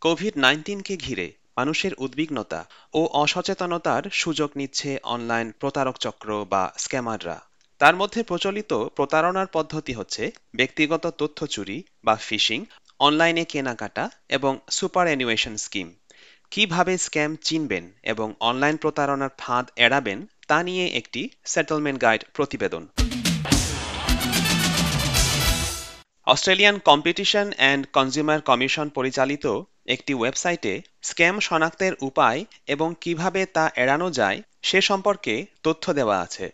Covid নাইন্টিনকে ঘিরে মানুষের উদ্বিগ্নতা ও অসচেতনতার সুযোগ নিচ্ছে অনলাইন প্রতারক চক্র বা স্ক্যামাররা। তার মধ্যে প্রচলিত প্রতারণার পদ্ধতি হচ্ছে ব্যক্তিগত তথ্য চুরি বা ফিশিং, অনলাইনে কেনাকাটা এবং সুপার অ্যানুয়েশন স্কিম। কীভাবে স্ক্যাম চিনবেন এবং অনলাইন প্রতারণার ফাঁদ এড়াবেন তা নিয়ে একটি সেটেলমেন্ট গাইড প্রতিবেদন। Australian Competition and Consumer Commission পরিচালিত একটি ওয়েবসাইটে স্ক্যাম শনাক্তের উপায় এবং কীভাবে তা এড়ানো যায় সে সম্পর্কে তথ্য দেওয়া আছে।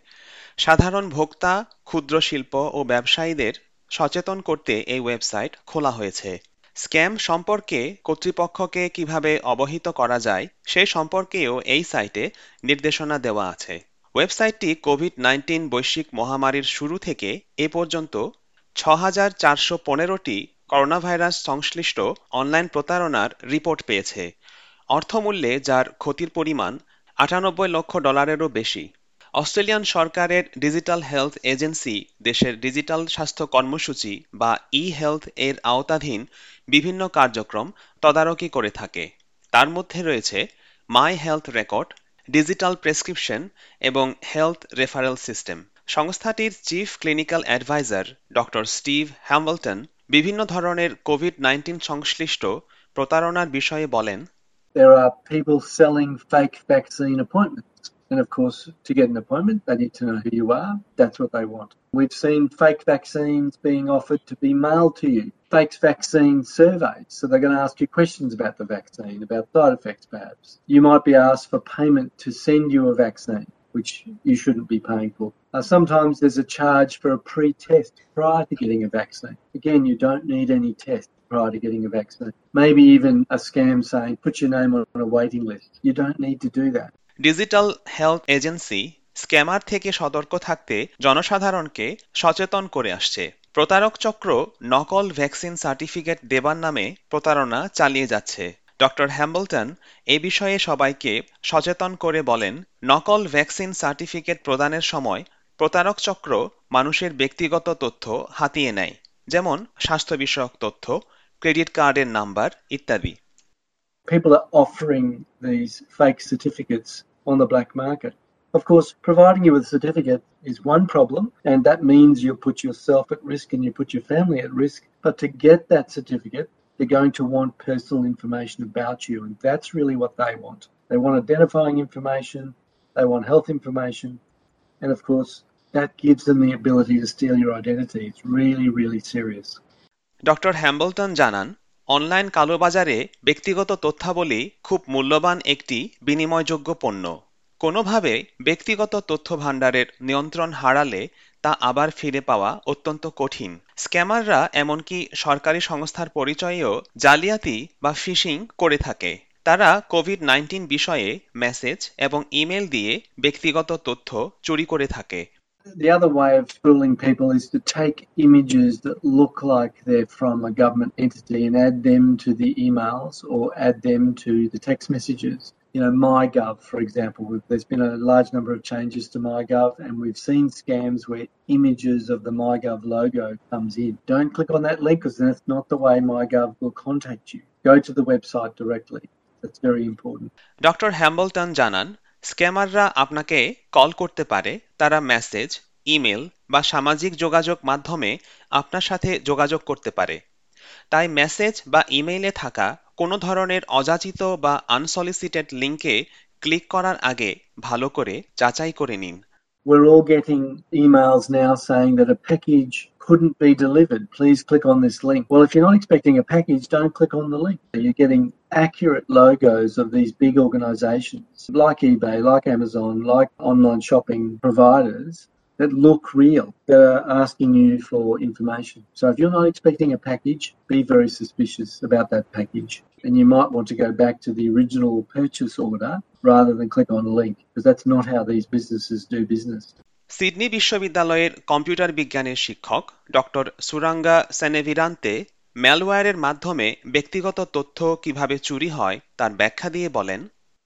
সাধারণ ভোক্তা, ক্ষুদ্র শিল্প ও ব্যবসায়ীদের সচেতন করতে এই ওয়েবসাইট খোলা হয়েছে। স্ক্যাম সম্পর্কে কর্তৃপক্ষকে কীভাবে অবহিত করা যায় সে সম্পর্কেও এই সাইটে নির্দেশনা দেওয়া আছে। ওয়েবসাইটটি কোভিড নাইন্টিন বৈশ্বিক মহামারীর শুরু থেকে এ পর্যন্ত ছ হাজার চারশো পনেরোটি করোনাভাইরাস সংশ্লিষ্ট অনলাইন প্রতারণার রিপোর্ট পেয়েছে। অর্থমূল্যে যার ক্ষতির পরিমাণ আটানব্বই লক্ষ ডলারেরও বেশি। অস্ট্রেলিয়ান সরকারের ডিজিটাল হেলথ এজেন্সি, দেশের ডিজিটাল স্বাস্থ্য কর্মসূচি বা ই হেলথ এর আওতাধীন বিভিন্ন কার্যক্রম তদারকি করে থাকে। তার মধ্যে রয়েছে My Health Record, digital prescription এবং হেলথ রেফারেল সিস্টেম। সংস্থাটির chief clinical adviser doctor Steve Hambleton বিভিন্ন ধরনের কোভিড নাইন্টিন সংশ্লিষ্ট প্রতারণার বিষয়ে বলেন There are people selling fake vaccine appointments. And of course, to get an appointment, they need to know who you are. That's what they want. We've seen fake vaccines being offered to be mailed to you, fake vaccine surveys. So they're going to ask you questions about the vaccine, about side effects perhaps. You might be asked for payment to send you a vaccine, Which you shouldn't be paying for. Uh, sometimes there's a charge for a pre test prior to getting a vaccine. Again, you don't need any test prior to getting a vaccine. Maybe even a scam saying, put your name on a waiting list. You don't need to do that. Digital Health Agency scammer থেকে সতর্ক থাকতে জনসাধারণকে সচেতন করে আসছে প্রতারক চক্র নকল ভ্যাকসিন সার্টিফিকেট দেবার নামে প্রতারণা চালিয়ে যাচ্ছে ডক্টর হ্যাম্বলটন এ বিষয়ে সবাইকে সচেতন করে বলেন নকল ভ্যাকসিন সার্টিফিকেট প্রদানের সময় প্রতারক চক্র মানুষের ব্যক্তিগত তথ্য হাতিয়ে নেয় যেমন স্বাস্থ্য বিষয়ক তথ্য ক্রেডিট কার্ডের নাম্বার ইত্যাদি People are offering these fake certificates on the black market. Of course, providing you with a certificate is one problem, and that means you put yourself at risk and you put your family at risk. But to get that certificate, they're going to want personal information about you, and that's really what they want. They want identifying information, they want health information, and of course, that gives them the ability to steal your identity. It's really, really serious. Doctor Hambleton জানান online কালোবাজারে ব্যক্তিগত তথ্যাবলী খুব মূল্যবান একটি বিনিময়যোগ্য পণ্য কোনোভাবে ব্যক্তিগত তথ্য ভাণ্ডারের নিয়ন্ত্রণ হারালে তা আবার ফিরে পাওয়া অত্যন্ত কঠিন স্ক্যামাররা এমনকি সরকারি সংস্থার পরিচয়েও জালিয়াতি বা ফিশিং করে থাকে তারা কোভিড নাইন্টিন বিষয়ে মেসেজ এবং ইমেল দিয়ে ব্যক্তিগত তথ্য চুরি করে থাকে The other way of fooling people is to take images that look like they're from a government entity and add them to the emails or add them to the text messages. You know, MyGov, for example, there's been a large number of changes to MyGov, and we've seen scams where images of the MyGov logo comes in. Don't click on that link because that's not the way MyGov will contact you. Go to the website directly. That's very important. Doctor Hambleton জানান স্ক্যামাররা আপনাকে call করতে পারে তারা message email বা সামাজিক যোগাযোগ মাধ্যমে আপনার সাথে যোগাযোগ করতে পারে তাই মেসেজ বা ইমেইলে থাকা কোনো ধরনের অযাচিত বা আনসলিসিটেড লিঙ্কে ক্লিক করার আগে ভালো করে যাচাই করে নিন We're all getting emails now saying that a package couldn't be delivered. Please click on this link. Well, if you're not expecting a package, don't click on the link. You're getting accurate logos of these big organizations like eBay, like Amazon, like online shopping providers that look real, that are asking you for information. So if you're not expecting a package, be very suspicious about that package. And you might want to go back to the original purchase order rather than click on a link, because that's not how these businesses do business. Sydney বিশ্ববিদ্যালয়ের computer বিজ্ঞানের শিক্ষক doctor Suranga সেনেভিরান্তে ম্যালওয়্যারের মাধ্যমে ব্যক্তিগত তথ্য কীভাবে চুরি হয় তার ব্যাখ্যা দিয়ে বলেন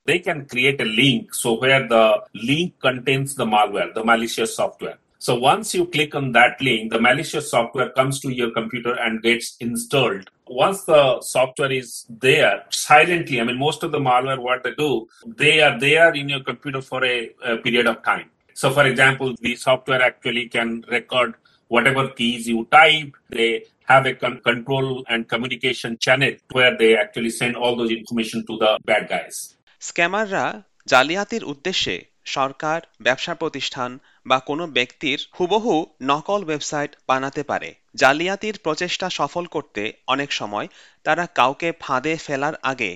they can create a link so where the link contains the malware, the malicious software. So once you click on that link, the malicious software comes to your computer and gets installed. Once the software is there silently, I mean, most of the malware, what they do, they are there in your computer for a, a period of time. So for example, the software actually can record whatever keys you type. They have a con- control and communication channel where they actually send all those information to the bad guys. স্ক্যামাররা জালিয়াতির উদ্দেশ্যে সরকার, ব্যবসা প্রতিষ্ঠান বা কোনো ব্যক্তির হুবহু নকল website বানাতে পারে। জালিয়াতির প্রচেষ্টা সফল করতে অনেক সময় তারা কাউকে ফাঁদে ফেলার আগে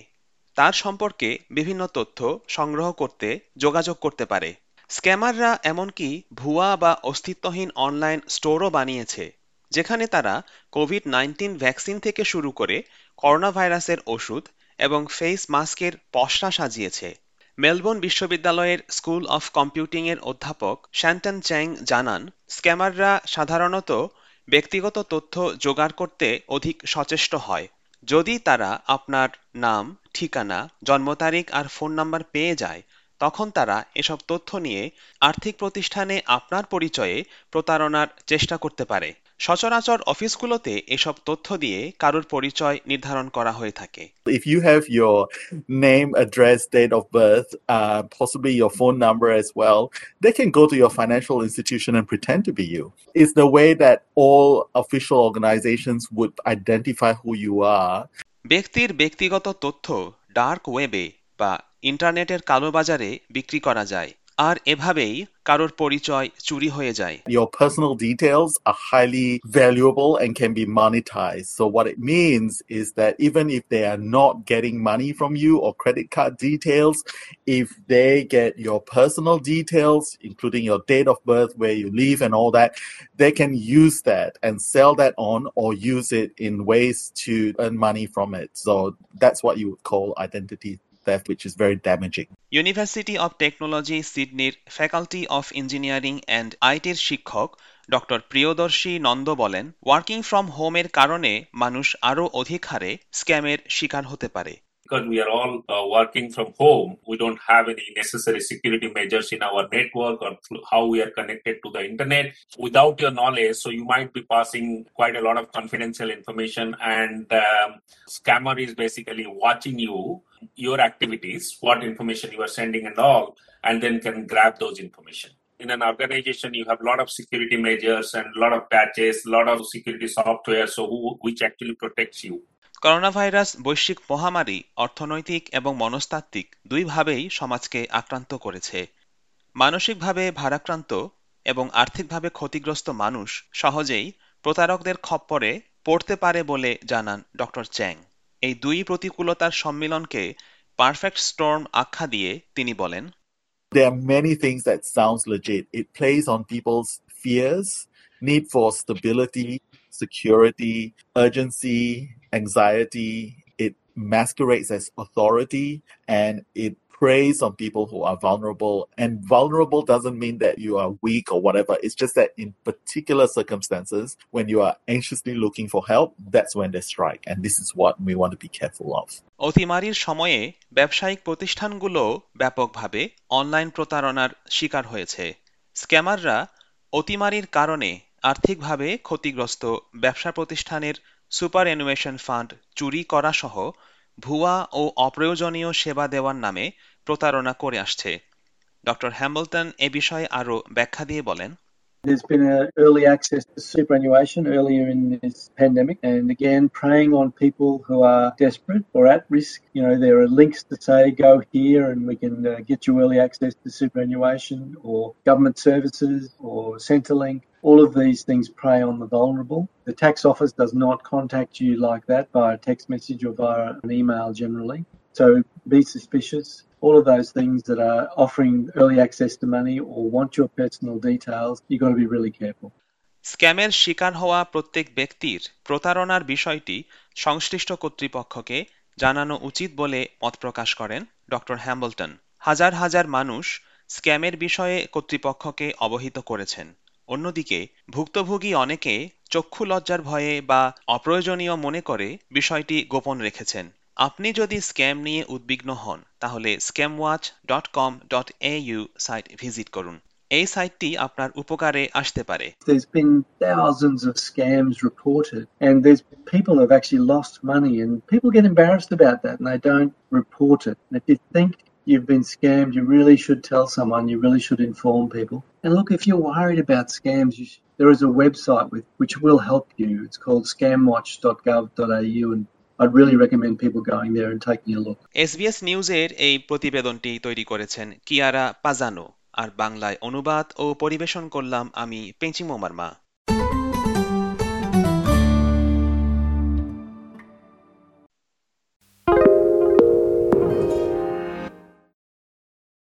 তার সম্পর্কে বিভিন্ন তথ্য সংগ্রহ করতে যোগাযোগ করতে পারে। স্ক্যামাররা এমনকি ভুয়া বা অস্তিত্বহীন অনলাইন স্টোরও বানিয়েছে, যেখানে তারা কোভিড নাইন্টিন ভ্যাকসিন থেকে শুরু করে করোনা ভাইরাসের ওষুধ এবং ফেস মাস্কের পসরা সাজিয়েছে। মেলবোর্ন বিশ্ববিদ্যালয়ের স্কুল অফ কম্পিউটিং এর অধ্যাপক শ্যান্টন চ্যাং জানান, স্ক্যামাররা সাধারণত ব্যক্তিগত তথ্য জোগাড় করতে অধিক সচেষ্ট হয়। যদি তারা আপনার নাম, ঠিকানা, জন্ম তারিখ আর ফোন নাম্বার পেয়ে যায়, তখন তারা এসব তথ্য নিয়ে আর্থিক প্রতিষ্ঠানে আপনার পরিচয়ে প্রতারণার চেষ্টা করতে পারে। সচরাচর অফিসগুলোতে এসব তথ্য দিয়ে কারোর পরিচয় নির্ধারণ করা হয়ে থাকে। If you have your name address date of birth possibly your phone number as well they can go to your financial institution and pretend to be you is the way that all official organisations would identify who you are ব্যক্তির ব্যক্তিগত তথ্য dark ওয়েবে বা ইন্টারনেটের কালো বাজারে বিক্রি করা যায়। আর এভাবেই কারোর পরিচয় চুরি হয়ে যায় Your personal details are highly valuable and can be monetized. So, what it means is that even if they are not getting money from you or credit card details, if they get your personal details, including your date of birth, where you live, and all that, they can use that and sell that on or use it in ways to earn money from it. So, that's what you would call identity theft, which is very damaging. University of technology সিডনির faculty of engineering and আইটির শিক্ষক doctor Priyadarshi Nanda বলেন working from হোমের কারণে মানুষ আরও অধিক হারে স্ক্যামের শিকার হতে পারে because we are all uh, working from home, we don't have any necessary security measures in our network or how we are connected to the internet without your knowledge. So you might be passing quite a lot of confidential information, and um, scammer is basically watching you, your activities, what information you are sending, and all, and then can grab those information. In an organization, you have a lot of security measures and a lot of patches, a lot of security software, so who, which actually protects you. Corona virus বৈশ্বিক মহামারী অর্থনৈতিক এবং মনস্তাত্ত্বিক দুইভাবেই সমাজকে আক্রান্ত করেছে মানসিকভাবে ভারাক্রান্ত এবং আর্থিকভাবে ক্ষতিগ্রস্ত মানুষ সহজেই প্রতারকদের খপ্পরে পড়তে পারে বলে জানান ডক্টর চ্যাং এই দুই প্রতিকূলতার সম্মিলনকে পারফেক্ট স্টর্ম আখ্যা দিয়ে তিনি বলেন There are many things that sounds legit. It plays on people's fears, need for stability, security, urgency, anxiety. It masquerades as authority and it preys on people who are vulnerable. And vulnerable doesn't mean that you are weak or whatever. It's just that in particular circumstances, when you are anxiously looking for help, that's when they strike. And this is what we want to be careful of. অতিমারির সময়ে ব্যবসায়িক প্রতিষ্ঠানগুলো ব্যাপকভাবে online প্রতারণার শিকার হয়েছে স্ক্যামাররা অতিমারির কারণে আর্থিকভাবে ক্ষতিগ্রস্ত ব্যবসা প্রতিষ্ঠানের সুপার অ্যানুয়েশন ফান্ড চুরি করা সহ ভুয়া ও অপ্রয়োজনীয় সেবা দেওয়ার নামে প্রতারণা করে আসছে ডক্টর হ্যাম্বলটন এ বিষয়ে আরও ব্যাখ্যা দিয়ে বলেন There's been an early access to superannuation earlier in this pandemic, and again, preying on people who are desperate or at risk. You know, there are links to say, go here and we can uh, get you early access to superannuation or government services or Centrelink. All of these things prey on the vulnerable. The tax office does not contact you like that via text message or via an email generally. So be suspicious. All of those things that are offering early access to money or want your personal details, you've got to be really careful. স্ক্যামের শিকার হওয়া প্রত্যেক ব্যক্তির প্রতারণার বিষয়টি সংশ্লিষ্ট কর্তৃপক্ষকে জানানো উচিত বলে মত প্রকাশ করেন ডক্টর হ্যাম্বলটন হাজার হাজার মানুষ স্ক্যামের বিষয়ে কর্তৃপক্ষকে অবহিত করেছেন অন্যদিকে ভুক্তভোগী অনেকে চক্ষু লজ্জার ভয়ে বা অপ্রয়োজনীয় মনে করে বিষয়টি গোপন রেখেছেন আপনি যদি স্ক্যাম নিয়ে উদ্বিগ্ন হন তাহলে স্ক্যামওয়াচ সাইট ভিজিট করুন এই সাইটটি আপনার উপকারে আসতে পারে There's been thousands of scams reported, and there's people have actually lost money, and people get embarrassed about that and they don't report it. And if you think you've been scammed, you really should tell someone, you really should inform people. And look, if you're worried about scams, you should, there is a website with, which will help you. It's called scamwatch.gov.au, and I'd really recommend people going there and taking a look. SBS নিউজের এই প্রতিবেদনটি তৈরি করেছেন কিয়ারা পাজানো আর বাংলায় অনুবাদ ও পরিবেশন করলাম আমি পেঞ্চিমো মার্মা